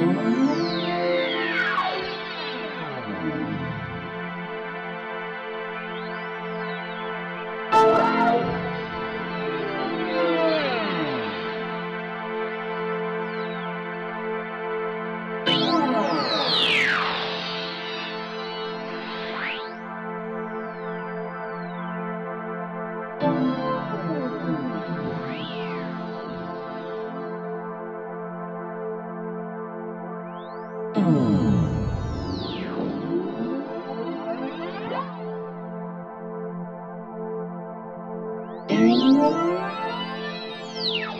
Música Thank you.